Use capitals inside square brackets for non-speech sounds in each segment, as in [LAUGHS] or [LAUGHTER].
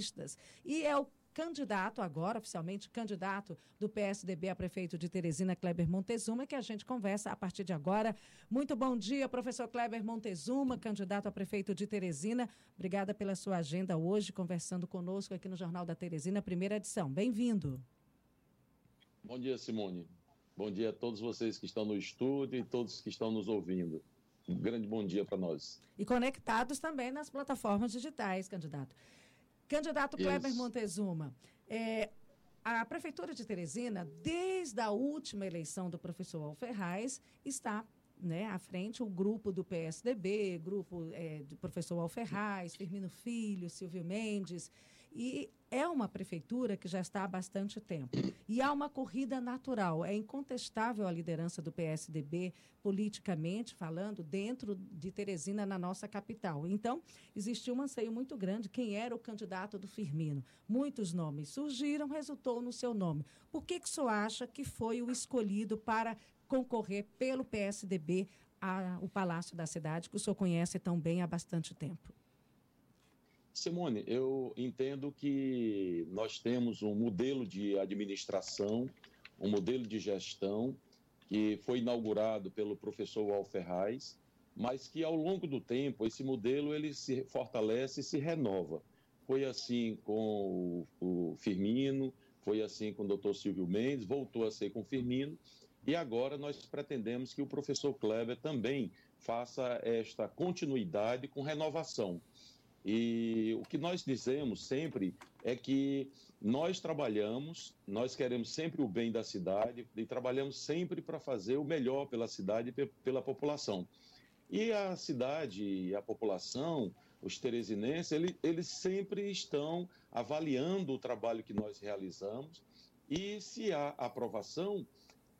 paulistas. E é o candidato agora, oficialmente candidato do PSDB a prefeito de Teresina, Kleber Montezuma, que a gente conversa a partir de agora. Muito bom dia, professor Kleber Montezuma, candidato a prefeito de Teresina. Obrigada pela sua agenda hoje, conversando conosco aqui no Jornal da Teresina, primeira edição. Bem-vindo. Bom dia, Simone. Bom dia a todos vocês que estão no estúdio e todos que estão nos ouvindo. Um grande bom dia para nós. E conectados também nas plataformas digitais, candidato. Candidato Kleber Montezuma, é, a Prefeitura de Teresina, desde a última eleição do professor Alferraz, está né, à frente o grupo do PSDB, grupo é, do professor Alferraz, Firmino Filho, Silvio Mendes, e é uma prefeitura que já está há bastante tempo. E há uma corrida natural, é incontestável a liderança do PSDB, politicamente falando, dentro de Teresina, na nossa capital. Então, existiu um anseio muito grande, quem era o candidato do Firmino. Muitos nomes surgiram, resultou no seu nome. Por que, que o senhor acha que foi o escolhido para concorrer pelo PSDB ao Palácio da Cidade, que o senhor conhece tão bem há bastante tempo? Simone, eu entendo que nós temos um modelo de administração, um modelo de gestão que foi inaugurado pelo professor Alferraz, mas que ao longo do tempo esse modelo ele se fortalece e se renova. Foi assim com o, o Firmino, foi assim com o doutor Silvio Mendes, voltou a ser com o Firmino, e agora nós pretendemos que o professor Kleber também faça esta continuidade com renovação. E o que nós dizemos sempre é que nós trabalhamos, nós queremos sempre o bem da cidade e trabalhamos sempre para fazer o melhor pela cidade e pela população. E a cidade a população, os teresinenses, eles, eles sempre estão avaliando o trabalho que nós realizamos e se há aprovação,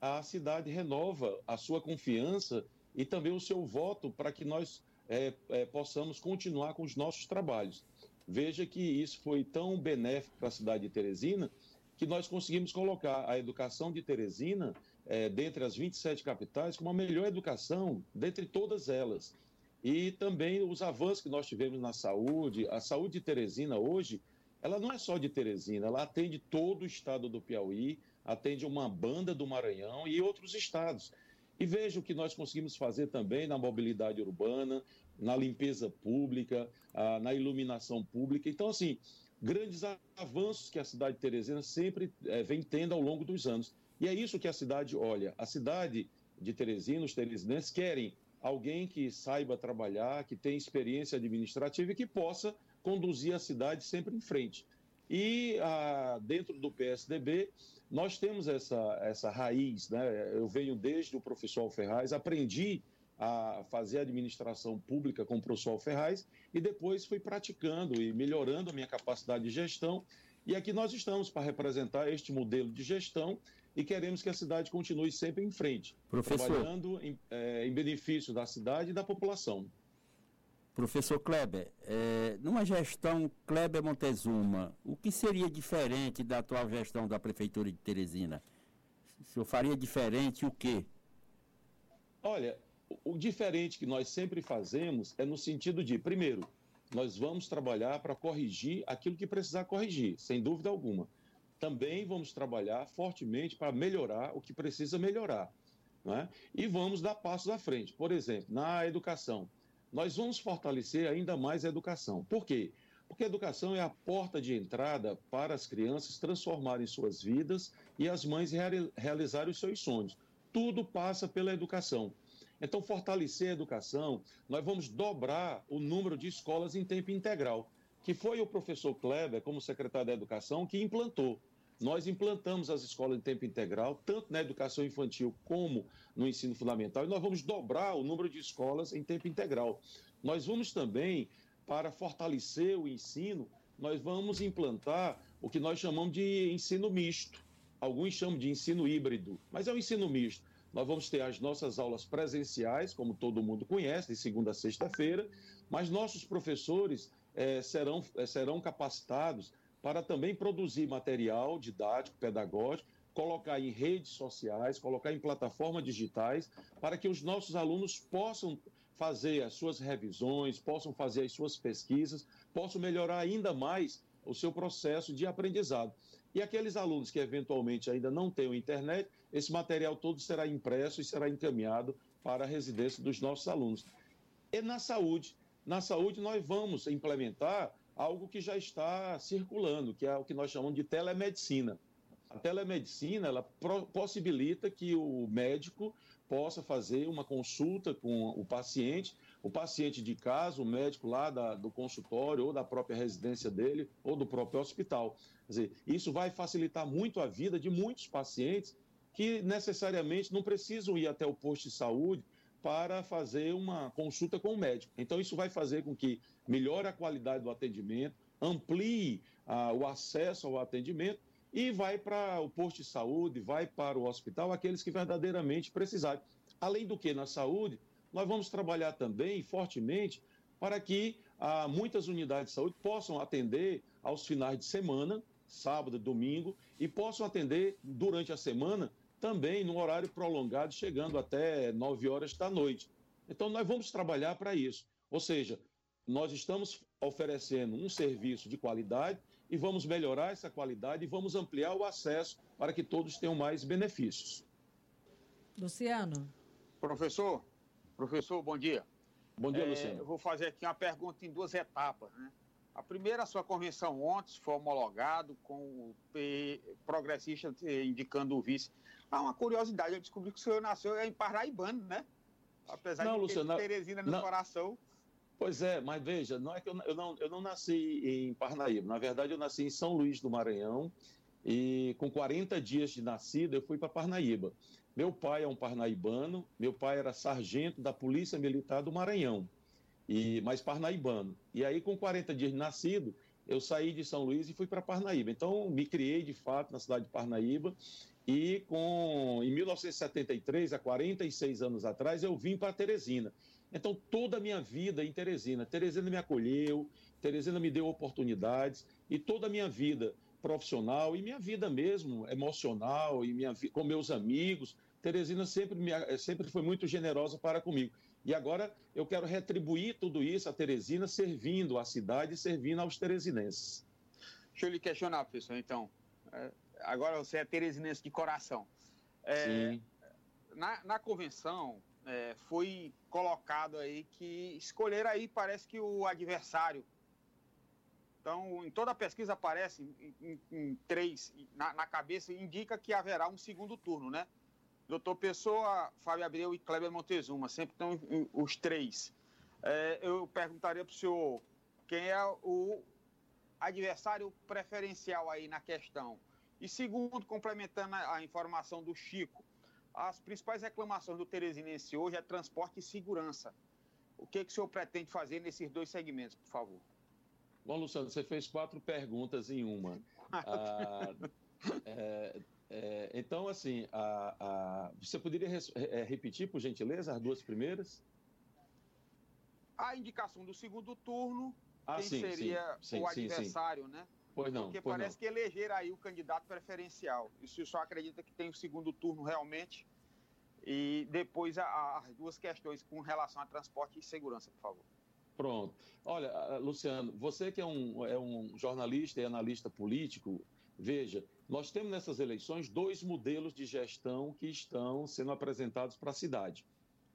a cidade renova a sua confiança e também o seu voto para que nós é, é, possamos continuar com os nossos trabalhos. Veja que isso foi tão benéfico para a cidade de Teresina que nós conseguimos colocar a educação de Teresina, é, dentre as 27 capitais, como a melhor educação dentre todas elas. E também os avanços que nós tivemos na saúde. A saúde de Teresina hoje ela não é só de Teresina, ela atende todo o estado do Piauí, atende uma banda do Maranhão e outros estados. E veja o que nós conseguimos fazer também na mobilidade urbana, na limpeza pública, na iluminação pública. Então, assim, grandes avanços que a cidade de Teresina sempre é, vem tendo ao longo dos anos. E é isso que a cidade olha. A cidade de Teresina, os teresinenses querem alguém que saiba trabalhar, que tenha experiência administrativa e que possa conduzir a cidade sempre em frente. E ah, dentro do PSDB, nós temos essa, essa raiz, né? Eu venho desde o professor Ferraz, aprendi a fazer administração pública com o professor Ferraz e depois fui praticando e melhorando a minha capacidade de gestão. E aqui nós estamos para representar este modelo de gestão e queremos que a cidade continue sempre em frente, Professor... trabalhando em, é, em benefício da cidade e da população. Professor Kleber, é, numa gestão Kleber Montezuma, o que seria diferente da atual gestão da Prefeitura de Teresina? O senhor faria diferente o quê? Olha, o diferente que nós sempre fazemos é no sentido de, primeiro, nós vamos trabalhar para corrigir aquilo que precisar corrigir, sem dúvida alguma. Também vamos trabalhar fortemente para melhorar o que precisa melhorar. É? E vamos dar passos à frente. Por exemplo, na educação nós vamos fortalecer ainda mais a educação. Por quê? Porque a educação é a porta de entrada para as crianças transformarem suas vidas e as mães realizarem os seus sonhos. Tudo passa pela educação. Então, fortalecer a educação, nós vamos dobrar o número de escolas em tempo integral, que foi o professor Kleber, como secretário da Educação, que implantou. Nós implantamos as escolas em tempo integral, tanto na educação infantil como no ensino fundamental, e nós vamos dobrar o número de escolas em tempo integral. Nós vamos também, para fortalecer o ensino, nós vamos implantar o que nós chamamos de ensino misto. Alguns chamam de ensino híbrido, mas é um ensino misto. Nós vamos ter as nossas aulas presenciais, como todo mundo conhece, de segunda a sexta-feira, mas nossos professores eh, serão, eh, serão capacitados para também produzir material didático, pedagógico, colocar em redes sociais, colocar em plataformas digitais, para que os nossos alunos possam fazer as suas revisões, possam fazer as suas pesquisas, possam melhorar ainda mais o seu processo de aprendizado. E aqueles alunos que eventualmente ainda não tenham internet, esse material todo será impresso e será encaminhado para a residência dos nossos alunos. E na saúde, na saúde nós vamos implementar algo que já está circulando, que é o que nós chamamos de telemedicina. A telemedicina ela possibilita que o médico possa fazer uma consulta com o paciente, o paciente de casa, o médico lá da, do consultório ou da própria residência dele ou do próprio hospital. Quer dizer, isso vai facilitar muito a vida de muitos pacientes que necessariamente não precisam ir até o posto de saúde para fazer uma consulta com o médico. Então, isso vai fazer com que melhore a qualidade do atendimento, amplie ah, o acesso ao atendimento e vai para o posto de saúde, vai para o hospital aqueles que verdadeiramente precisarem. Além do que, na saúde, nós vamos trabalhar também fortemente para que ah, muitas unidades de saúde possam atender aos finais de semana, sábado, domingo, e possam atender durante a semana também no horário prolongado, chegando até 9 horas da noite. Então, nós vamos trabalhar para isso. Ou seja, nós estamos oferecendo um serviço de qualidade e vamos melhorar essa qualidade e vamos ampliar o acesso para que todos tenham mais benefícios. Luciano. Professor, professor, bom dia. Bom dia, é, Luciano. Eu vou fazer aqui uma pergunta em duas etapas. Né? A primeira, a sua convenção ontem foi homologado com o P progressista indicando o vice. Ah, uma curiosidade, eu descobri que o senhor nasceu em Parnaibano, né? Apesar não, de Luciano, ter Teresina no não, coração. Pois é, mas veja, não é que eu, eu, não, eu não nasci em Parnaíba. Na verdade, eu nasci em São Luís do Maranhão e com 40 dias de nascida eu fui para Parnaíba. Meu pai é um parnaibano, meu pai era sargento da Polícia Militar do Maranhão, e mas parnaibano. E aí, com 40 dias de nascido, eu saí de São Luís e fui para Parnaíba. Então, me criei de fato na cidade de Parnaíba. E com, em 1973, há 46 anos atrás, eu vim para Teresina. Então, toda a minha vida em Teresina, Teresina me acolheu, Teresina me deu oportunidades e toda a minha vida profissional e minha vida mesmo emocional e minha com meus amigos, Teresina sempre me, sempre foi muito generosa para comigo. E agora eu quero retribuir tudo isso a Teresina, servindo a cidade e servindo aos teresinenses. Deixa eu lhe questionar, professor, então. É, agora você é teresinense de coração. É, Sim. Na, na convenção, é, foi colocado aí que escolher aí parece que o adversário. Então, em toda a pesquisa aparece em, em, em três, na, na, cabeça, indica que haverá um segundo turno, né? Doutor Pessoa, Fábio Abreu e Kleber Montezuma, sempre estão os três. É, eu perguntaria para o senhor quem é o adversário preferencial aí na questão. E segundo, complementando a, a informação do Chico, as principais reclamações do Teresinense hoje é transporte e segurança. O que, que o senhor pretende fazer nesses dois segmentos, por favor? Bom, Luciano, você fez quatro perguntas em uma. [LAUGHS] ah, é, é, então, assim, a, a, você poderia res, é, repetir, por gentileza, as duas primeiras? A indicação do segundo turno, ah, quem sim, seria sim, o sim, adversário, né? Pois não. Porque pois parece não. que eleger aí o candidato preferencial. E se o senhor acredita que tem o segundo turno realmente? E depois a, as duas questões com relação a transporte e segurança, por favor. Pronto. Olha, Luciano, você que é um, é um jornalista e analista político, veja, nós temos nessas eleições dois modelos de gestão que estão sendo apresentados para a cidade.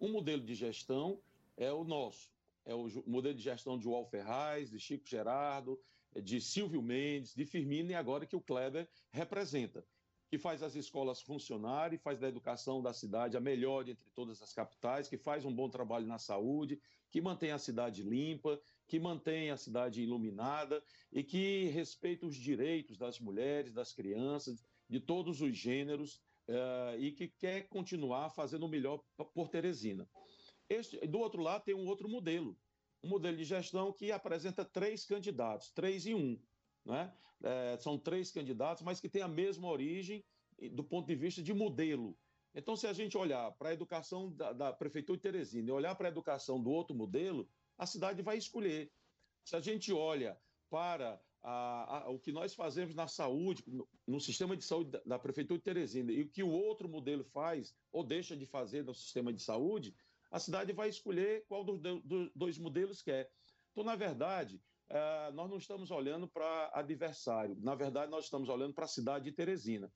Um modelo de gestão é o nosso, é o modelo de gestão de João Ferraz, de Chico Gerardo, de Silvio Mendes, de Firmino e agora que o Kleber representa, que faz as escolas funcionarem, faz da educação da cidade a melhor entre todas as capitais, que faz um bom trabalho na saúde, que mantém a cidade limpa, que mantém a cidade iluminada e que respeita os direitos das mulheres, das crianças, de todos os gêneros uh, e que quer continuar fazendo o melhor por Teresina. Este, do outro lado, tem um outro modelo, um modelo de gestão que apresenta três candidatos, três em um. Né? É, são três candidatos, mas que têm a mesma origem do ponto de vista de modelo. Então, se a gente olhar para a educação da, da Prefeitura de Teresina e olhar para a educação do outro modelo, a cidade vai escolher. Se a gente olha para a, a, o que nós fazemos na saúde, no, no sistema de saúde da, da, Prefeitura de Teresina, e o que o outro modelo faz ou deixa de fazer no sistema de saúde, a cidade vai escolher qual dos, dois modelos quer. Então, na verdade, uh, nós não estamos olhando para adversário. Na verdade, nós estamos olhando para a cidade de Teresina.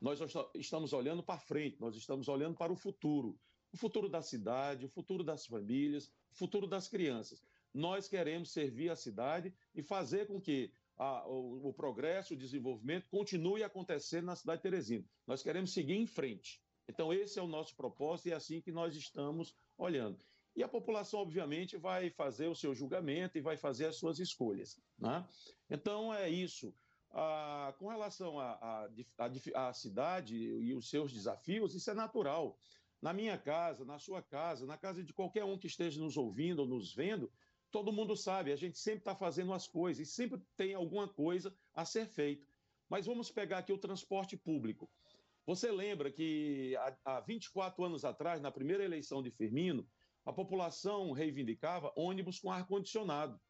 Nós estamos olhando para frente, nós estamos olhando para o futuro. O futuro da cidade, o futuro das famílias, o futuro das crianças. Nós queremos servir a cidade e fazer com que a, o, o, progresso, o desenvolvimento continue acontecendo na cidade de Teresina. Nós queremos seguir em frente. Então, esse é o nosso propósito e é assim que nós estamos olhando. E a população, obviamente, vai fazer o seu julgamento e vai fazer as suas escolhas. Né? Então, é isso. Ah, com relação à cidade e os seus desafios, isso é natural. Na minha casa, na sua casa, na casa de qualquer um que esteja nos ouvindo ou nos vendo, todo mundo sabe, a gente sempre está fazendo as coisas e sempre tem alguma coisa a ser feita. Mas vamos pegar aqui o transporte público. Você lembra que há, há 24 anos atrás, na primeira eleição de Firmino, a população reivindicava ônibus com ar-condicionado.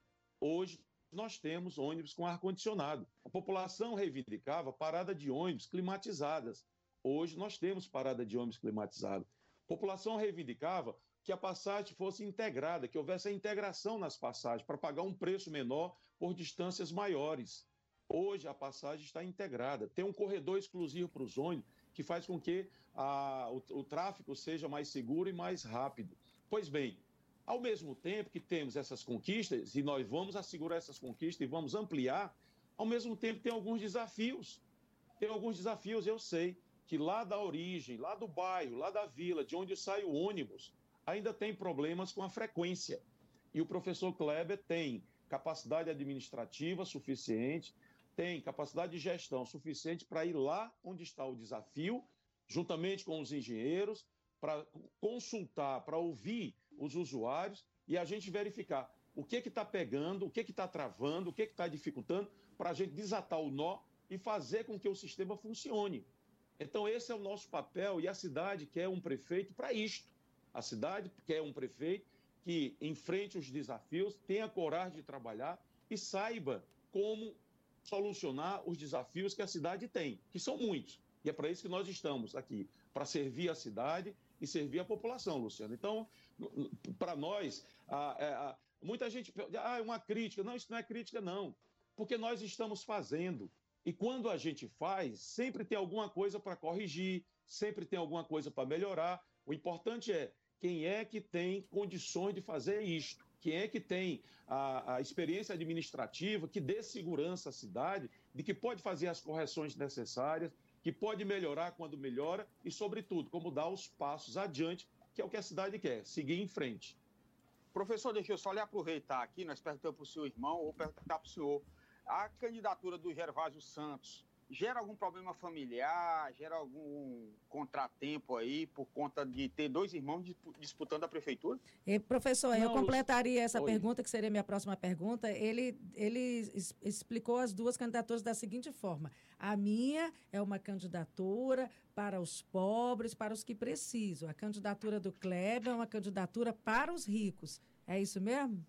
Hoje, nós temos ônibus com ar-condicionado. A população reivindicava parada de ônibus climatizadas. Hoje nós temos parada de ônibus climatizada. A população reivindicava que a passagem fosse integrada, que houvesse a integração nas passagens para pagar um preço menor por distâncias maiores. Hoje a passagem está integrada. Tem um corredor exclusivo para os ônibus que faz com que a, o, o tráfego seja mais seguro e mais rápido. Pois bem, ao mesmo tempo que temos essas conquistas, e nós vamos assegurar essas conquistas e vamos ampliar, ao mesmo tempo tem alguns desafios. Tem alguns desafios, eu sei, que lá da origem, lá do bairro, lá da vila, de onde sai o ônibus, ainda tem problemas com a frequência. E o professor Kleber tem capacidade administrativa suficiente, tem capacidade de gestão suficiente para ir lá onde está o desafio, juntamente com os engenheiros, para consultar, para ouvir os usuários e a gente verificar o que está pegando, o que está travando, o que está dificultando, para a gente desatar o nó e fazer com que o sistema funcione. Então, esse é o nosso papel e a cidade quer um prefeito para isto. A cidade quer um prefeito que enfrente os desafios, tenha coragem de trabalhar e saiba como solucionar os desafios que a cidade tem, que são muitos. E é para isso que nós estamos aqui, para servir a cidade e servir a população, Luciano. Então, para nós, a, é, a, muita gente, ah, é uma crítica. Não, isso não é crítica, não. Porque nós estamos fazendo. E quando a gente faz, sempre tem alguma coisa para corrigir, sempre tem alguma coisa para melhorar. O importante é quem é que tem condições de fazer isto, quem é que tem a, a, experiência administrativa, que dê segurança à cidade, de que pode fazer as correções necessárias, que pode melhorar quando melhora e, sobretudo, como dar os passos adiante que é o que a cidade quer, seguir em frente. Professor, deixa eu só lhe aproveitar aqui, nós perguntamos para o seu irmão ou perguntar para o senhor. A candidatura do Gervásio Santos gera algum problema familiar, gera algum contratempo aí por conta de ter dois irmãos disputando a prefeitura? E, professor, Não, eu completaria essa Oi. pergunta, que seria minha próxima pergunta. Ele, ele explicou as duas candidaturas da seguinte forma: a minha é uma candidatura para os pobres, para os que precisam. A candidatura do Kleber é uma candidatura para os ricos. É isso mesmo?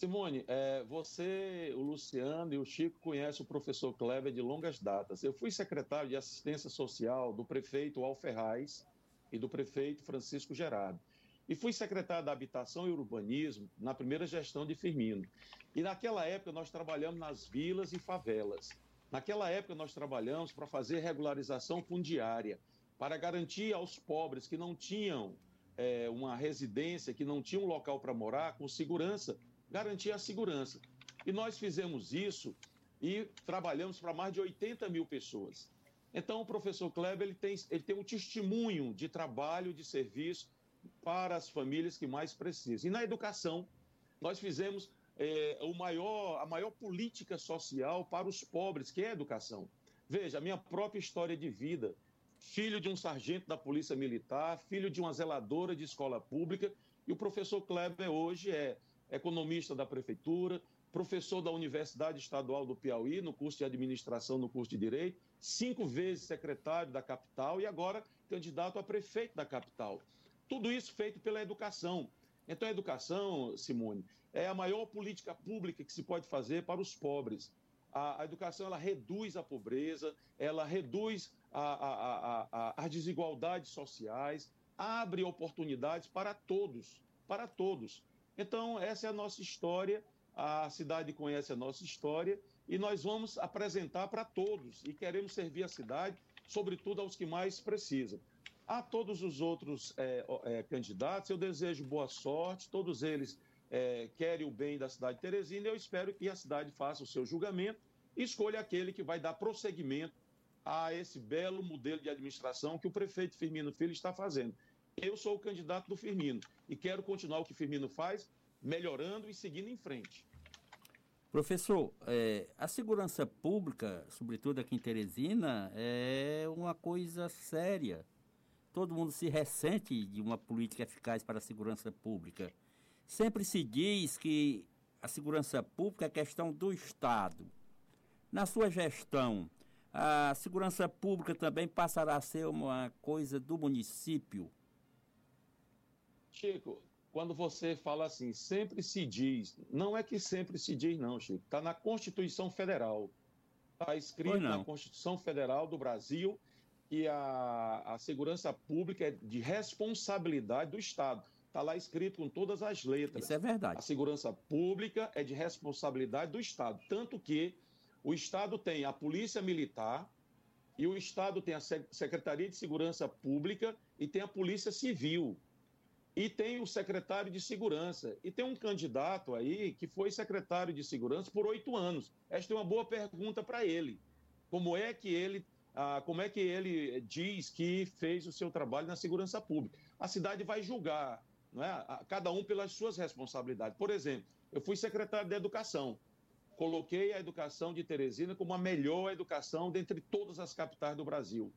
Simone, é, você, o Luciano e o Chico conhecem o professor Kleber de longas datas. Eu fui secretário de assistência social do prefeito Alferraz e do prefeito Francisco Gerardo. E fui secretário da Habitação e Urbanismo na primeira gestão de Firmino. E naquela época nós trabalhamos nas vilas e favelas. Naquela época nós trabalhamos para fazer regularização fundiária, para garantir aos pobres que não tinham é, uma residência, que não tinham um local para morar, com segurança, garantir a segurança. E nós fizemos isso e trabalhamos para mais de 80 mil pessoas. Então, o professor Kleber ele tem, ele tem um testemunho de trabalho, de serviço para as famílias que mais precisam. E na educação, nós fizemos é, o maior, a maior política social para os pobres, que é a educação. Veja, a minha própria história de vida. Filho de um sargento da Polícia Militar, filho de uma zeladora de escola pública, e o professor Kleber hoje é economista da prefeitura, professor da Universidade Estadual do Piauí, no curso de administração, no curso de direito, cinco vezes secretário da capital e agora candidato a prefeito da capital. Tudo isso feito pela educação. Então, a educação, Simone, é a maior política pública que se pode fazer para os pobres. A, a educação ela reduz a pobreza, ela reduz a, a, as desigualdades sociais, abre oportunidades para todos, para todos. Então, essa é a nossa história a cidade conhece a nossa história e nós vamos apresentar para todos e queremos servir a cidade, sobretudo aos que mais precisam. A todos os outros é, é, candidatos, eu desejo boa sorte, todos eles é, querem o bem da cidade de Teresina eu espero que a cidade faça o seu julgamento e escolha aquele que vai dar prosseguimento a esse belo modelo de administração que o prefeito Firmino Filho está fazendo. Eu sou o candidato do Firmino e quero continuar o que Firmino faz, melhorando e seguindo em frente. Professor, é, a segurança pública, sobretudo aqui em Teresina, é uma coisa séria. Todo mundo se ressente de uma política eficaz para a segurança pública. Sempre se diz que a segurança pública é questão do Estado. Na sua gestão, a segurança pública também passará a ser uma coisa do município? Chico, quando você fala assim, sempre se diz, não é que sempre se diz, não, Chico. Está na Constituição Federal. Está escrito na Constituição Federal do Brasil que a, a segurança pública é de responsabilidade do Estado. Está lá escrito com todas as letras. Isso é verdade. A segurança pública é de responsabilidade do Estado. Tanto que o Estado tem a Polícia Militar e o Estado tem a Secretaria de Segurança Pública e tem a Polícia Civil e tem o secretário de segurança. E tem um candidato aí que foi secretário de segurança por oito anos. Esta é uma boa pergunta para ele. Como é que ele, ah, como é que ele diz que fez o seu trabalho na segurança pública? A cidade vai julgar, não é? cada um pelas suas responsabilidades. Por exemplo, eu fui secretário de educação. Coloquei a educação de Teresina como a melhor educação dentre todas as capitais do Brasil,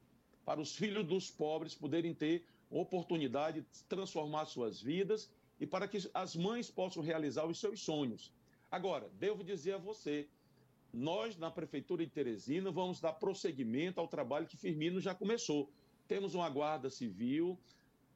para os filhos dos pobres poderem ter oportunidade de transformar suas vidas e para que as mães possam realizar os seus sonhos. Agora, devo dizer a você, nós na Prefeitura de Teresina vamos dar prosseguimento ao trabalho que Firmino já começou. Temos uma guarda civil,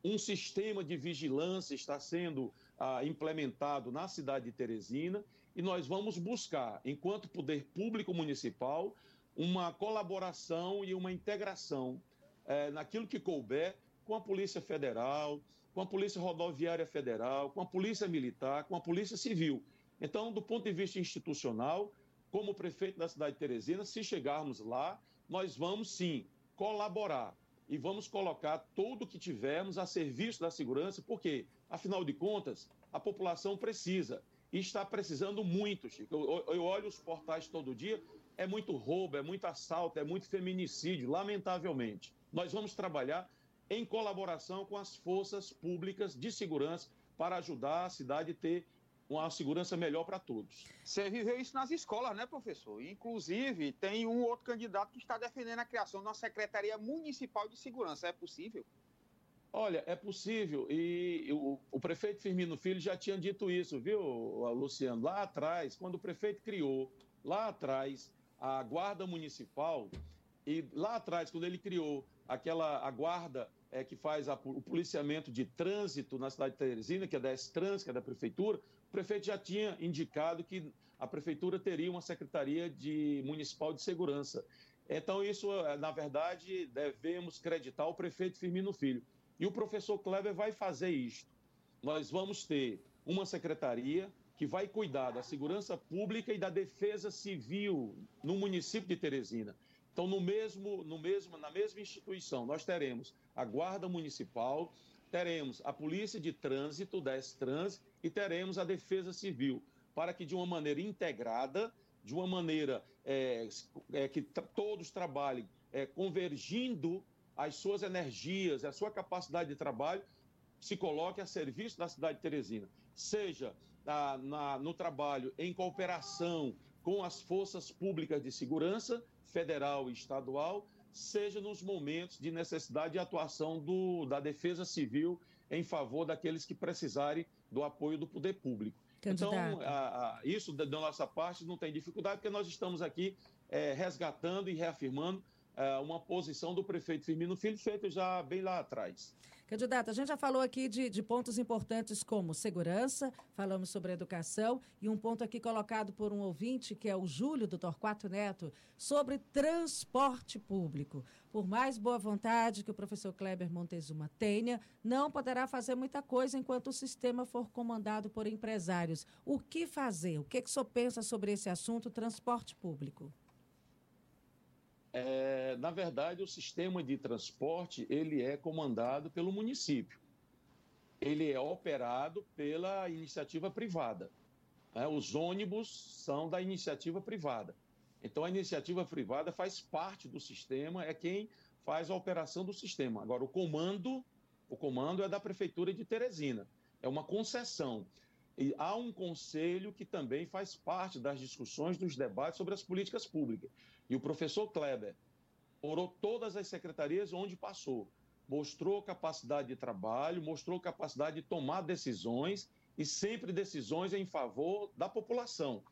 um sistema de vigilância está sendo ah, implementado na cidade de Teresina e nós vamos buscar, enquanto poder público municipal, uma colaboração e uma integração eh, naquilo que couber com a Polícia Federal, com a Polícia Rodoviária Federal, com a Polícia Militar, com a Polícia Civil. Então, do ponto de vista institucional, como prefeito da cidade de Teresina, se chegarmos lá, nós vamos sim colaborar e vamos colocar tudo o que tivermos a serviço da segurança, porque, afinal de contas, a população precisa e está precisando muito, Chico. Eu, eu olho os portais todo dia, é muito roubo, é muito assalto, é muito feminicídio, lamentavelmente. Nós vamos trabalhar em colaboração com as forças públicas de segurança para ajudar a cidade a ter uma segurança melhor para todos. Você viveu isso nas escolas, né, professor? Inclusive, tem um outro candidato que está defendendo a criação de uma Secretaria Municipal de Segurança. É possível? Olha, é possível. E o, o prefeito Firmino Filho já tinha dito isso, viu, Luciano? Lá atrás, quando o prefeito criou, lá atrás, a Guarda Municipal, e lá atrás, quando ele criou aquela a guarda é, que faz a, o policiamento de trânsito na cidade de Teresina, que é da S-Trans, que é da prefeitura, o prefeito já tinha indicado que a prefeitura teria uma secretaria de municipal de segurança. Então, isso, é, na verdade, devemos creditar o prefeito Firmino Filho. E o professor Kleber vai fazer isto. Nós vamos ter uma secretaria que vai cuidar da segurança pública e da defesa civil no município de Teresina. Então, no mesmo, no mesmo, na mesma instituição, nós teremos a Guarda Municipal, teremos a Polícia de Trânsito, da S-Trans, e teremos a Defesa Civil, para que de uma maneira integrada, de uma maneira é, é, que todos trabalhem é, convergindo as suas energias, a sua capacidade de trabalho, se coloque a serviço da cidade de Teresina, seja na, na, no trabalho em cooperação com as forças públicas de segurança, federal e estadual, seja nos momentos de necessidade de atuação do, da defesa civil em favor daqueles que precisarem do apoio do poder público. Então, a, a, isso da nossa parte não tem dificuldade, porque nós estamos aqui é, resgatando e reafirmando é, uma posição do prefeito Firmino Filho, feito já bem lá atrás. Candidato, a gente já falou aqui de, de, pontos importantes como segurança, falamos sobre educação e um ponto aqui colocado por um ouvinte, que é o Júlio do Torquato Neto, sobre transporte público. Por mais boa vontade que o professor Kleber Montezuma tenha, não poderá fazer muita coisa enquanto o sistema for comandado por empresários. O que fazer? O que, que o senhor pensa sobre esse assunto, transporte público? É, na verdade, o sistema de transporte ele é comandado pelo município. Ele é operado pela iniciativa privada. Né? Os ônibus são da iniciativa privada. Então, a iniciativa privada faz parte do sistema, é quem faz a operação do sistema. Agora, o comando, o comando é da prefeitura de Teresina. É uma concessão. E há um conselho que também faz parte das discussões, dos debates sobre as políticas públicas. E o professor Kleber orou todas as secretarias onde passou. Mostrou capacidade de trabalho, mostrou capacidade de tomar decisões e sempre decisões em favor da população.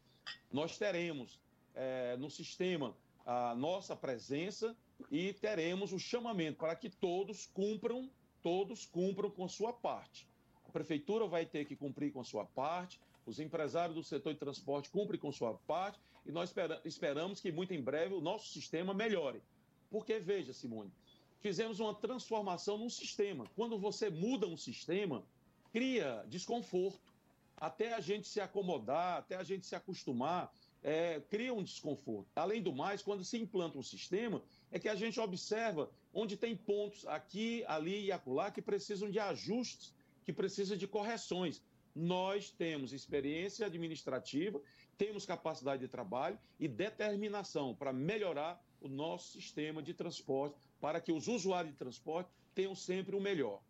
Nós teremos é, no sistema a nossa presença e teremos o chamamento para que todos cumpram, todos cumpram com sua parte. A prefeitura vai ter que cumprir com sua parte, os empresários do setor de transporte cumprem com sua parte e nós esperamos que muito em breve o nosso sistema melhore. Porque, veja, Simone, fizemos uma transformação num sistema. Quando você muda um sistema, cria desconforto. Até a gente se acomodar, até a gente se acostumar, é, cria um desconforto. Além do mais, quando se implanta um sistema, é que a gente observa onde tem pontos aqui, ali e acolá que precisam de ajustes, que precisam de correções. Nós temos experiência administrativa, temos capacidade de trabalho e determinação para melhorar o nosso sistema de transporte para que os usuários de transporte tenham sempre o melhor.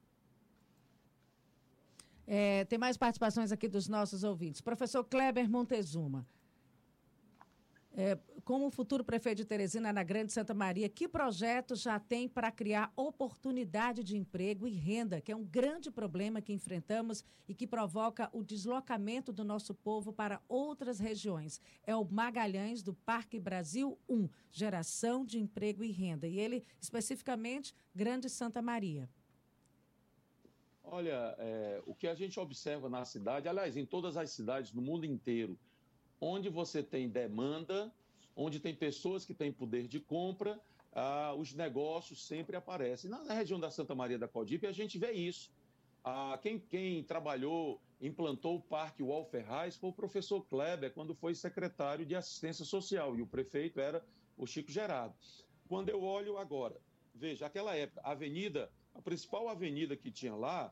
É, tem mais participações aqui dos nossos ouvintes. Professor Kleber Montezuma, é, como futuro prefeito de Teresina, na Grande Santa Maria, que projetos já tem para criar oportunidade de emprego e renda, que é um grande problema que enfrentamos e que provoca o deslocamento do nosso povo para outras regiões? É o Magalhães do Parque Brasil 1, Geração de Emprego e Renda. E ele, especificamente, Grande Santa Maria. Olha, é, o que a gente observa na cidade, aliás, em todas as cidades no mundo inteiro, onde você tem demanda, onde tem pessoas que têm poder de compra, ah, os negócios sempre aparecem. Na região da Santa Maria da Codipe, a gente vê isso. Ah, quem, quem, trabalhou, implantou o Parque Wall Ferraz foi o professor Kleber, quando foi secretário de Assistência Social, e o prefeito era o Chico Gerardo. Quando eu olho agora, veja, aquela época, a avenida, a principal avenida que tinha lá,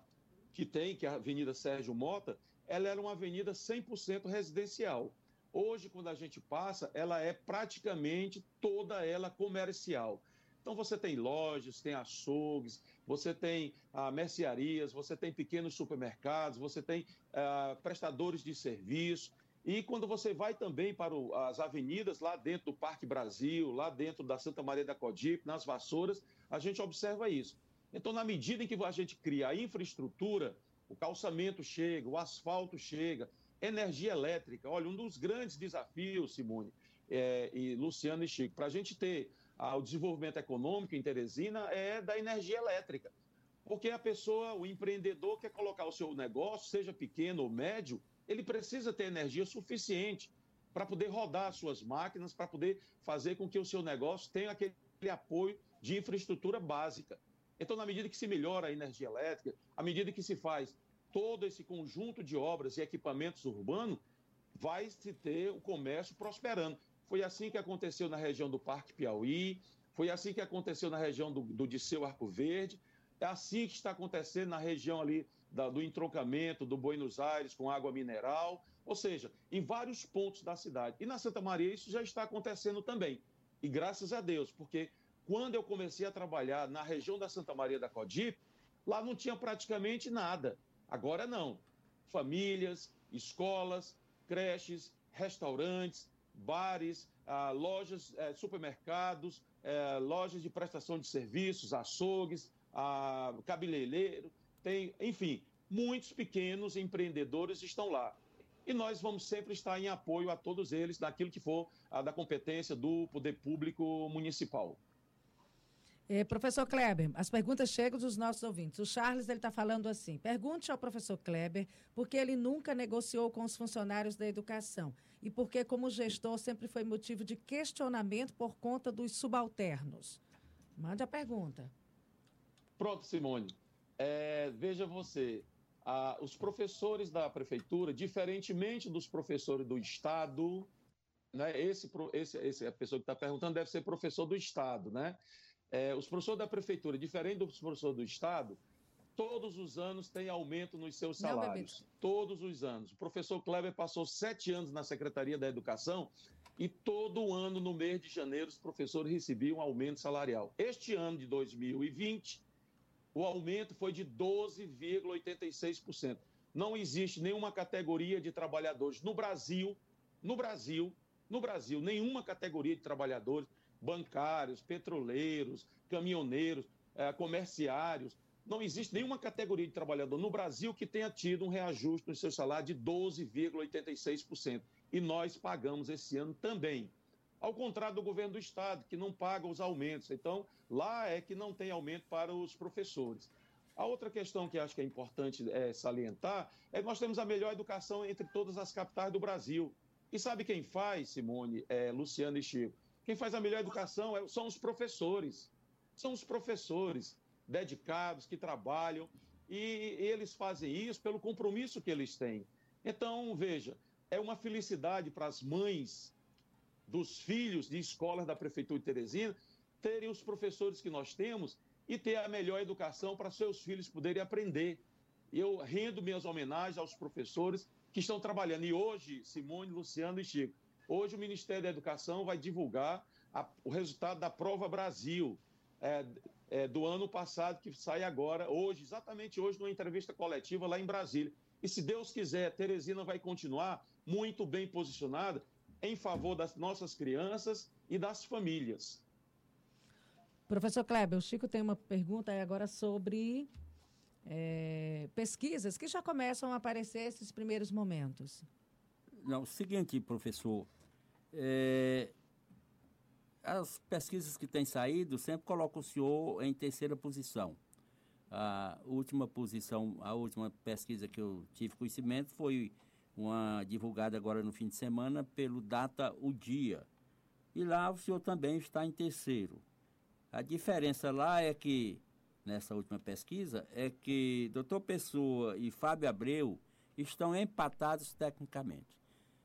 que tem, que é a Avenida Sérgio Mota, ela era uma avenida 100% residencial. Hoje, quando a gente passa, ela é praticamente toda ela comercial. Então você tem lojas, tem açougues, você tem ah, mercearias, você tem pequenos supermercados, você tem ah, prestadores de serviço. E quando você vai também para o, as avenidas lá dentro do Parque Brasil, lá dentro da Santa Maria da Codipe, nas Vassouras, a gente observa isso. Então, na medida em que a gente cria a infraestrutura, o calçamento chega, o asfalto chega, Energia elétrica, olha, um dos grandes desafios, Simone é, e Luciano e Chico, para a gente ter ah, o desenvolvimento econômico em Teresina é da energia elétrica. Porque a pessoa, o empreendedor quer colocar o seu negócio, seja pequeno ou médio, ele precisa ter energia suficiente para poder rodar suas máquinas, para poder fazer com que o seu negócio tenha aquele apoio de infraestrutura básica. Então, na medida que se melhora a energia elétrica, à medida que se faz todo esse conjunto de obras e equipamentos urbanos, vai se ter o comércio prosperando. Foi assim que aconteceu na região do Parque Piauí, foi assim que aconteceu na região do, do Disseu Arco Verde, é assim que está acontecendo na região ali da, do entroncamento do Buenos Aires com água mineral, ou seja, em vários pontos da cidade. E na Santa Maria isso já está acontecendo também. E graças a Deus, porque quando eu comecei a trabalhar na região da Santa Maria da Codipe, lá não tinha praticamente nada. Agora não. Famílias, escolas, creches, restaurantes, bares, ah, lojas, eh, supermercados, eh, lojas de prestação de serviços, açougues, ah, cabeleireiro, tem, enfim, muitos pequenos empreendedores estão lá. E nós vamos sempre estar em apoio a todos eles naquilo que for ah, da competência do poder público municipal. É, professor Kleber, as perguntas chegam dos nossos ouvintes. O Charles ele está falando assim: pergunte ao professor Kleber por que ele nunca negociou com os funcionários da educação e por que, como gestor, sempre foi motivo de questionamento por conta dos subalternos. Mande a pergunta. Pronto, Simone. É, veja você, os professores da prefeitura, diferentemente dos professores do Estado, né, esse, esse, esse, a pessoa que está perguntando deve ser professor do Estado, né? É, os professores da prefeitura, diferente dos professores do Estado, todos os anos tem aumento nos seus salários. Não, todos os anos. O professor Kleber passou sete anos na Secretaria da Educação e todo ano, no mês de janeiro, os professores recebiam um aumento salarial. Este ano de 2020, o aumento foi de 12,86%. Não existe nenhuma categoria de trabalhadores no Brasil, no Brasil, no Brasil, nenhuma categoria de trabalhadores bancários, petroleiros, caminhoneiros, eh, comerciários. Não existe nenhuma categoria de trabalhador no Brasil que tenha tido um reajuste no seu salário de 12,86%. E nós pagamos esse ano também. Ao contrário do governo do Estado, que não paga os aumentos. Então, lá é que não tem aumento para os professores. A outra questão que acho que é importante é, salientar é que nós temos a melhor educação entre todas as capitais do Brasil. E sabe quem faz, Simone, é, Luciano e Chico? Quem faz a melhor educação é, são os professores. São os professores dedicados, que trabalham, e eles fazem isso pelo compromisso que eles têm. Então, veja, é uma felicidade para as mães dos filhos de escolas da Prefeitura de Teresina terem os professores que nós temos e ter a melhor educação para seus filhos poderem aprender. Eu rendo minhas homenagens aos professores que estão trabalhando. E hoje, Simone, Luciano e Chico, Hoje o Ministério da Educação vai divulgar a, o resultado da Prova Brasil é, é, do ano passado, que sai agora, hoje, exatamente hoje, numa entrevista coletiva lá em Brasília. E se Deus quiser, Teresina vai continuar muito bem posicionada em favor das nossas crianças e das famílias. Professor Kleber, o Chico tem uma pergunta agora sobre é, pesquisas que já começam a aparecer esses primeiros momentos. Não, seguinte, professor, é, as pesquisas que têm saído sempre colocam o senhor em terceira posição. A última posição, a última pesquisa que eu tive conhecimento foi uma divulgada agora no fim de semana pelo Data O Dia. E lá o senhor também está em terceiro. A diferença lá é que, nessa última pesquisa, é que Dr. Pessoa e Fábio Abreu estão empatados tecnicamente.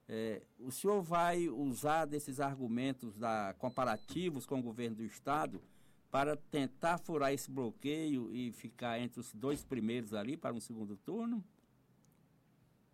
É, o senhor vai usar desses argumentos da, comparativos com o governo do Estado para tentar furar esse bloqueio e ficar entre os dois primeiros ali para um segundo turno?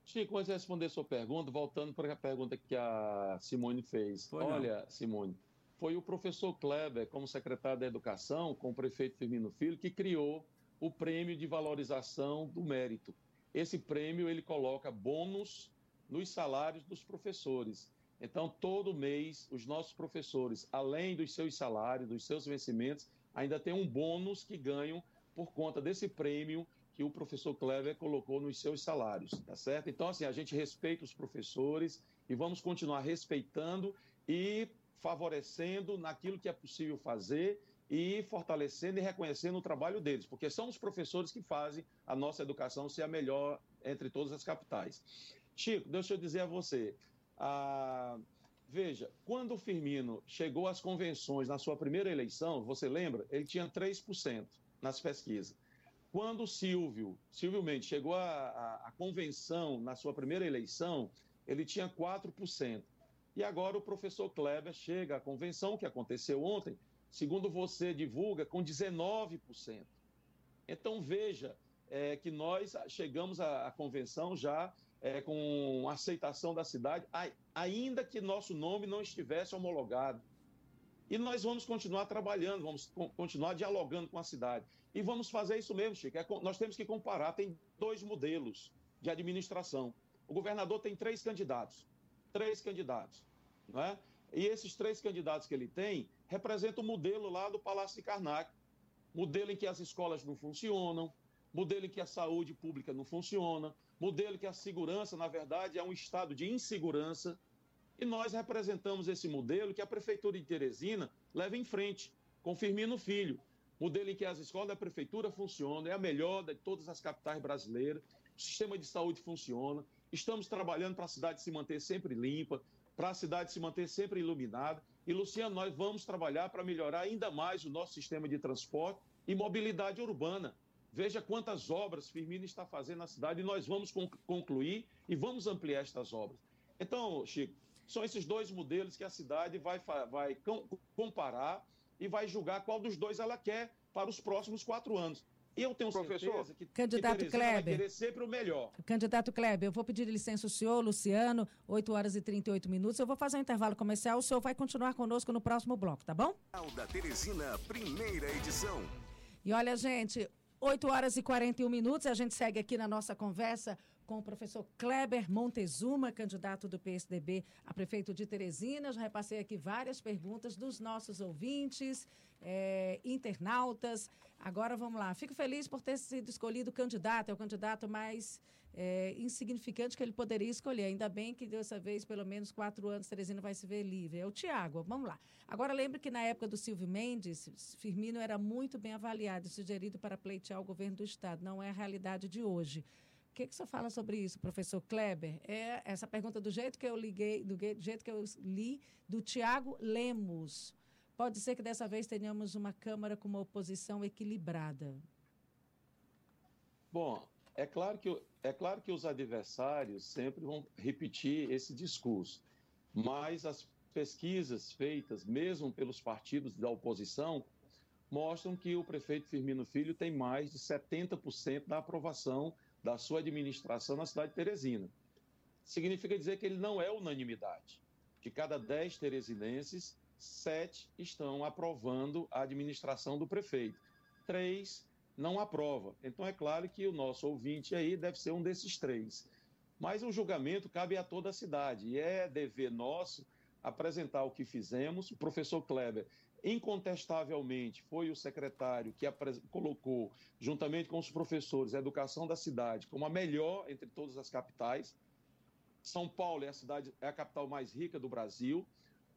Chico, antes de responder a sua pergunta, voltando para a pergunta que a Simone fez. Foi Olha, não. Simone, foi o professor Kleber, como secretário da Educação, com o prefeito Firmino Filho, que criou o prêmio de valorização do mérito. Esse prêmio ele coloca bônus nos salários dos professores. Então, todo mês, os nossos professores, além dos seus salários, dos seus vencimentos, ainda tem um bônus que ganham por conta desse prêmio que o professor Clever colocou nos seus salários, tá certo? Então, assim, a gente respeita os professores e vamos continuar respeitando e favorecendo naquilo que é possível fazer e fortalecendo e reconhecendo o trabalho deles, porque são os professores que fazem a nossa educação ser a melhor entre todas as capitais. Chico, deixa eu dizer a você. Ah, veja, quando o Firmino chegou às convenções na sua primeira eleição, você lembra? Ele tinha 3% nas pesquisas. Quando o Silvio, Silvio Mendes, chegou à, convenção na sua primeira eleição, ele tinha 4%. E agora o professor Kleber chega à convenção, que aconteceu ontem, segundo você divulga, com 19%. Então veja é, que nós chegamos à, à convenção já é, com aceitação da cidade, ainda que nosso nome não estivesse homologado. E nós vamos continuar trabalhando, vamos continuar dialogando com a cidade. E vamos fazer isso mesmo, Chico. É, nós temos que comparar. Tem dois modelos de administração. O governador tem três candidatos. Três candidatos. Não é? E esses três candidatos que ele tem representam o modelo lá do Palácio de Karnak. Modelo em que as escolas não funcionam, modelo em que a saúde pública não funciona, modelo que a segurança, na verdade, é um estado de insegurança. E nós representamos esse modelo que a Prefeitura de Teresina leva em frente, com Firmino Filho. modelo em que as escolas da prefeitura funcionam, é a melhor de todas as capitais brasileiras, o sistema de saúde funciona, estamos trabalhando para a cidade se manter sempre limpa, para a cidade se manter sempre iluminada. E, Luciano, nós vamos trabalhar para melhorar ainda mais o nosso sistema de transporte e mobilidade urbana. Veja quantas obras Firmino está fazendo na cidade e nós vamos concluir e vamos ampliar estas obras. Então, Chico, são esses dois modelos que a cidade vai, vai comparar e vai julgar qual dos dois ela quer para os próximos quatro anos. Eu tenho Professor, certeza que, candidato que Kleber, vai querer sempre o melhor. Candidato Kleber, eu vou pedir licença ao senhor, Luciano, 8 horas e 38 minutos. Eu vou fazer um intervalo comercial, o senhor vai continuar conosco no próximo bloco, tá bom? Da Teresina, primeira edição. E olha, gente, 8 horas e 41 minutos, a gente segue aqui na nossa conversa com o professor Kleber Montezuma, candidato do PSDB a prefeito de Teresina. Já repassei aqui várias perguntas dos nossos ouvintes, é, internautas. Agora vamos lá. Fico feliz por ter sido escolhido candidato, é o candidato mais é, insignificante que ele poderia escolher. Ainda bem que dessa vez, pelo menos quatro anos, Teresina vai se ver livre. É o Tiago. Vamos lá. Agora, lembre que na época do Silvio Mendes, Firmino era muito bem avaliado e sugerido para pleitear o governo do Estado. Não é a realidade de hoje. O que, que você fala sobre isso, professor Kleber? É essa pergunta do jeito que eu liguei, do jeito que eu li, do Tiago Lemos. Pode ser que dessa vez tenhamos uma Câmara com uma oposição equilibrada. Bom, é claro que, é claro que os adversários sempre vão repetir esse discurso, mas as pesquisas feitas, mesmo pelos partidos da oposição, mostram que o prefeito Firmino Filho tem mais de 70% da aprovação da sua administração na cidade de Teresina. Significa dizer que ele não é unanimidade. De cada dez teresinenses, sete estão aprovando a administração do prefeito. Três não aprova. Então é claro que o nosso ouvinte aí deve ser um desses três. Mas o julgamento cabe a toda a cidade e é dever nosso apresentar o que fizemos. O professor Kleber incontestavelmente foi o secretário que colocou, juntamente com os professores, a educação da cidade como a melhor entre todas as capitais. São Paulo é a cidade é a capital mais rica do Brasil.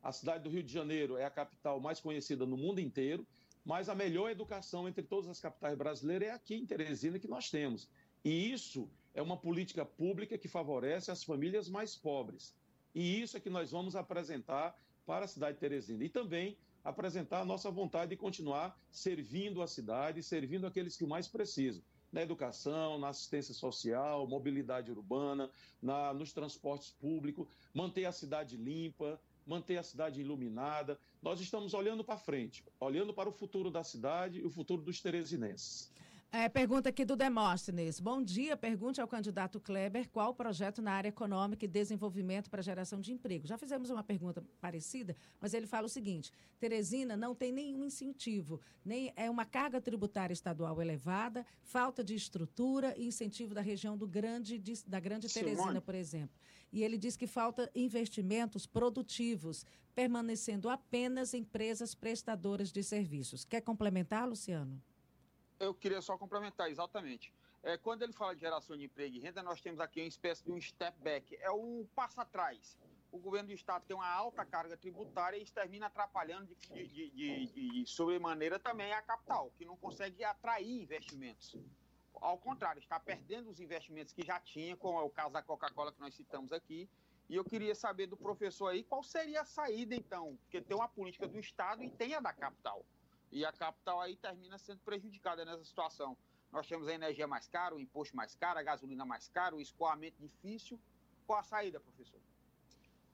A cidade do Rio de Janeiro é a capital mais conhecida no mundo inteiro, mas a melhor educação entre todas as capitais brasileiras é aqui em Teresina que nós temos. E isso é uma política pública que favorece as famílias mais pobres. E isso é que nós vamos apresentar para a cidade de Teresina. E também apresentar a nossa vontade de continuar servindo a cidade, servindo aqueles que mais precisam. Na educação, na assistência social, mobilidade urbana, na, nos transportes públicos, manter a cidade limpa, manter a cidade iluminada. Nós estamos olhando para frente, olhando para o futuro da cidade e o futuro dos teresinenses. É, pergunta aqui do Demóstenes. Bom dia, pergunte ao candidato Kleber qual o projeto na área econômica e desenvolvimento para geração de emprego. Já fizemos uma pergunta parecida, mas ele fala o seguinte: Teresina não tem nenhum incentivo, nem é uma carga tributária estadual elevada, falta de estrutura e incentivo da região do grande, de, da Grande Teresina, Simone. por exemplo. E ele diz que falta investimentos produtivos, permanecendo apenas empresas prestadoras de serviços. Quer complementar, Luciano? eu queria só complementar, exatamente. É, quando ele fala de geração de emprego e renda, nós temos aqui uma espécie de um step back, é um passo atrás. O governo do Estado tem uma alta carga tributária e isso termina atrapalhando de, de, de, de sobremaneira também a capital, que não consegue atrair investimentos. Ao contrário, está perdendo os investimentos que já tinha, como é o caso da Coca-Cola que nós citamos aqui. E eu queria saber do professor aí qual seria a saída, então, porque tem uma política do Estado e tem a da capital. E a capital aí termina sendo prejudicada nessa situação. Nós temos a energia mais cara, o imposto mais caro, a gasolina mais cara, o escoamento difícil. Qual a saída, professor?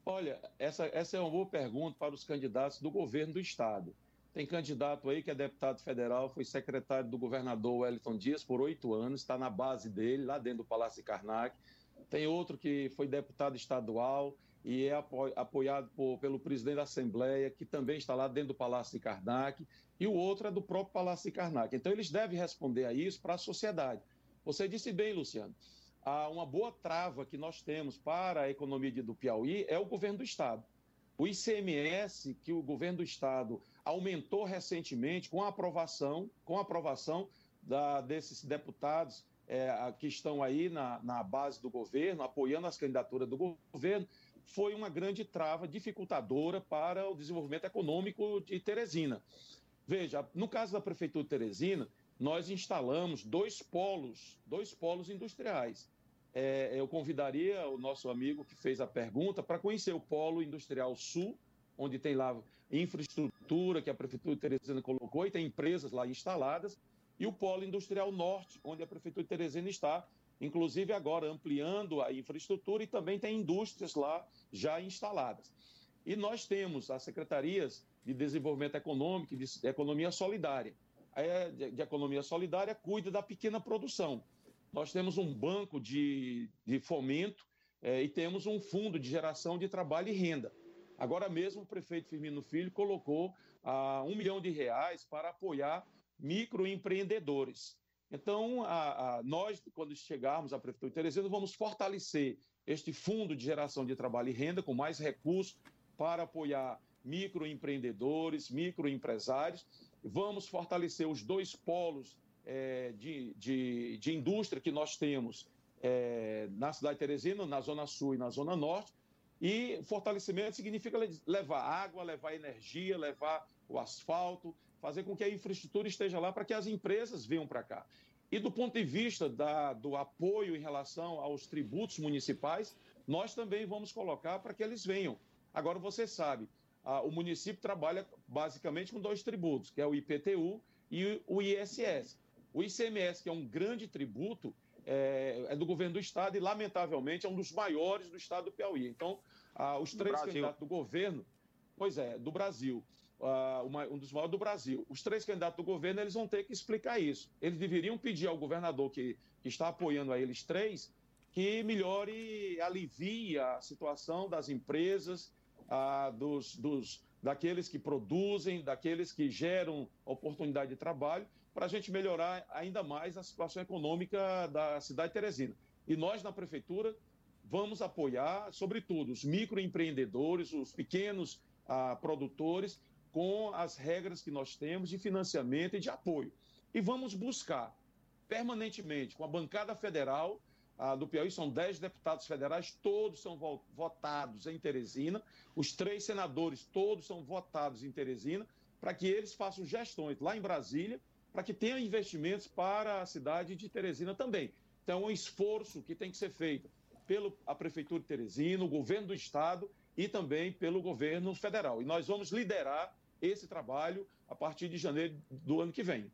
Olha, essa, essa é uma boa pergunta para os candidatos do governo do Estado. Tem candidato aí que é deputado federal, foi secretário do governador Wellington Dias por oito anos, está na base dele, lá dentro do Palácio de Karnak. Tem outro que foi deputado estadual e é apoiado por, pelo presidente da Assembleia, que também está lá dentro do Palácio de Karnak e o outro é do próprio Palácio de Karnak. Então, eles devem responder a isso para a sociedade. Você disse bem, Luciano, há uma boa trava que nós temos para a economia do Piauí é o governo do Estado. O ICMS, que o governo do Estado aumentou recentemente com a aprovação, com a aprovação da, desses deputados é, que estão aí na, na base do governo, apoiando as candidaturas do governo, foi uma grande trava dificultadora para o desenvolvimento econômico de Teresina. Veja, no caso da Prefeitura de Teresina, nós instalamos dois polos, dois polos industriais. É, eu convidaria o nosso amigo que fez a pergunta para conhecer o Polo Industrial Sul, onde tem lá infraestrutura que a Prefeitura de Teresina colocou e tem empresas lá instaladas, e o Polo Industrial Norte, onde a Prefeitura de Teresina está, inclusive agora ampliando a infraestrutura e também tem indústrias lá já instaladas. E nós temos as secretarias de Desenvolvimento Econômico e de Economia Solidária. A de Economia Solidária cuida da pequena produção. Nós temos um banco de, de fomento é, e temos um fundo de geração de trabalho e renda. Agora mesmo o prefeito Firmino Filho colocou ah, um milhão de reais para apoiar microempreendedores. Então, a, a, nós, quando chegarmos à Prefeitura de Teresina, vamos fortalecer este fundo de geração de trabalho e renda com mais recursos para apoiar microempreendedores, microempresários. Vamos fortalecer os dois polos é, de, de, de, indústria que nós temos é, na cidade de Teresina, na Zona Sul e na Zona Norte. E fortalecimento significa levar água, levar energia, levar o asfalto, fazer com que a infraestrutura esteja lá para que as empresas venham para cá. E do ponto de vista da, do apoio em relação aos tributos municipais, nós também vamos colocar para que eles venham. Agora, você sabe, a, o município trabalha basicamente com dois tributos, que é o IPTU e o ISS. O ICMS, que é um grande tributo, é, é do governo do estado e, lamentavelmente, é um dos maiores do estado do Piauí. Então, ah, os três candidatos do governo, pois é, do Brasil, ah, uma, um dos maiores do Brasil, os três candidatos do governo, eles vão ter que explicar isso. Eles deveriam pedir ao governador que, que está apoiando a eles três que melhore, alivie a situação das empresas, ah, dos, dos, daqueles que produzem, daqueles que geram oportunidade de trabalho, para a gente melhorar ainda mais a situação econômica da cidade de Teresina. E nós, na prefeitura, vamos apoiar, sobretudo, os microempreendedores, os pequenos ah, produtores, com as regras que nós temos de financiamento e de apoio. E vamos buscar permanentemente com a bancada federal ah, do Piauí, são 10 deputados federais, todos são votados em Teresina, os três senadores, todos são votados em Teresina, para que eles façam gestões lá em Brasília, para que tenham investimentos para a cidade de Teresina também. Então, é um esforço que tem que ser feito pela Prefeitura de Teresina, o governo do Estado e também pelo governo federal. E nós vamos liderar esse trabalho a partir de janeiro do ano que vem.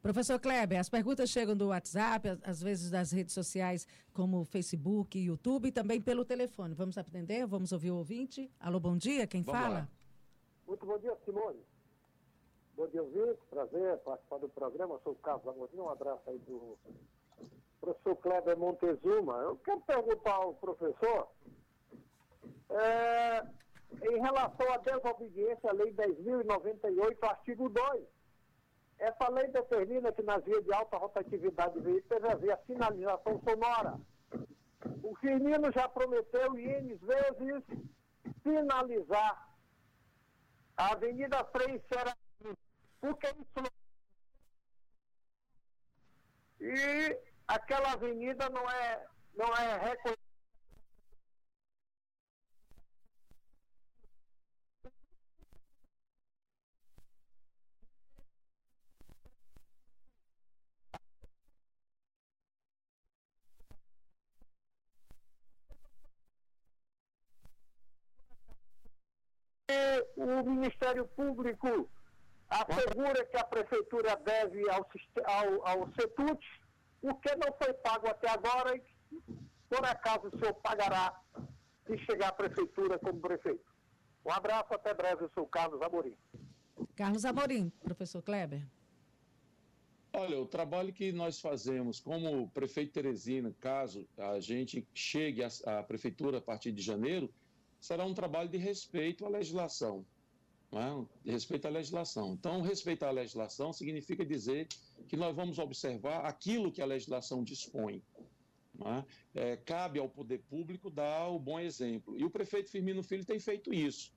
Professor Kleber, as perguntas chegam do WhatsApp, às vezes das redes sociais como Facebook, YouTube e também pelo telefone. Vamos atender? Vamos ouvir o ouvinte? Alô, bom dia, quem Vamos fala? Lá. Muito bom dia, Simone. Bom dia, ouvinte. Prazer participar do programa. Eu sou o Carlos Amorim. Um abraço aí do professor Kleber Montezuma. Eu quero perguntar ao professor é, em relação à desobediência à Lei 10.098, artigo 2 essa lei determina que nas vias de alta rotatividade de veículos deve haver a sinalização sonora. O Firmino já prometeu N vezes sinalizar a Avenida Frei Serra. Porque isso. E aquela avenida não é, não é reconhecida o Ministério Público assegura que a Prefeitura deve ao, ao, ao CETUT o que não foi pago até agora e por acaso o senhor pagará se chegar à Prefeitura como prefeito. Um abraço, até breve, eu sou Carlos Amorim. Carlos Amorim, professor Kleber. Olha, o trabalho que nós fazemos como prefeito Teresina, caso a gente chegue à prefeitura a partir de janeiro, será um trabalho de respeito à legislação. É? De respeito à legislação. Então, respeitar a legislação significa dizer que nós vamos observar aquilo que a legislação dispõe. É? É, cabe ao poder público dar o bom exemplo. E o prefeito Firmino Filho tem feito isso.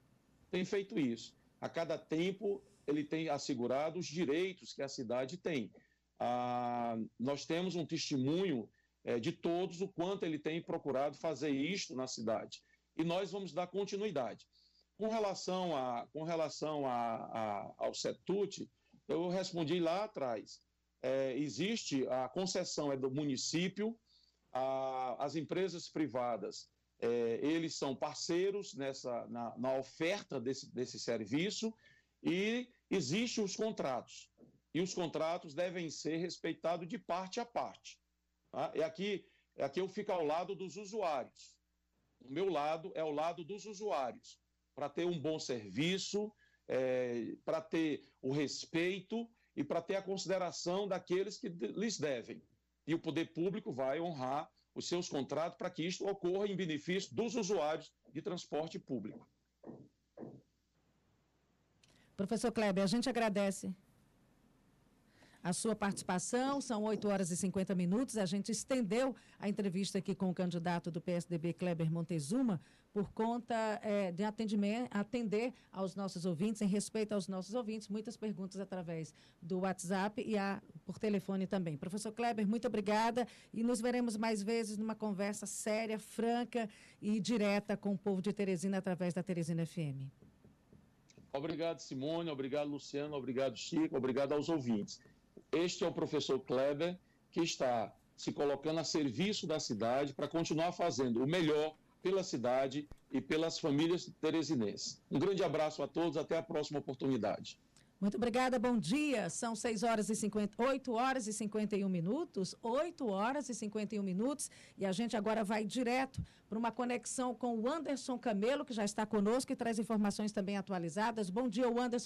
Tem feito isso. A cada tempo, ele tem assegurado os direitos que a cidade tem. Ah, nós temos um testemunho é, de todos o quanto ele tem procurado fazer isto na cidade e nós vamos dar continuidade. Com relação, a, com relação a, a, ao CETUT, eu respondi lá atrás. É, existe a concessão é do município, a, as empresas privadas, é, eles são parceiros nessa, na, na oferta desse, desse serviço e existem os contratos. E os contratos devem ser respeitados de parte a parte. Tá? E aqui, aqui eu fico ao lado dos usuários. O meu lado é o lado dos usuários, para ter um bom serviço, é, para ter o respeito e para ter a consideração daqueles que lhes devem. E o poder público vai honrar os seus contratos para que isto ocorra em benefício dos usuários de transporte público. Professor Kleber, a gente agradece a sua participação. São 8 horas e 50 minutos. A gente estendeu a entrevista aqui com o candidato do PSDB, Kleber Montezuma, por conta é, de atendimento, atender aos nossos ouvintes, em respeito aos nossos ouvintes, muitas perguntas através do WhatsApp e a, por telefone também. Professor Kleber, muito obrigada e nos veremos mais vezes numa conversa séria, franca e direta com o povo de Teresina através da Teresina FM. Obrigado, Simone. Obrigado, Luciano. Obrigado, Chico. Obrigado aos ouvintes. Este é o professor Kleber que está se colocando a serviço da cidade para continuar fazendo o melhor pela cidade e pelas famílias teresinenses. Um grande abraço a todos, até a próxima oportunidade. Muito obrigada, bom dia. São 6 horas e 50, 8 horas e 51 minutos, 8 horas e 51 minutos, e a gente agora vai direto para uma conexão com o Anderson Camelo, que já está conosco e traz informações também atualizadas. Bom dia, Anderson.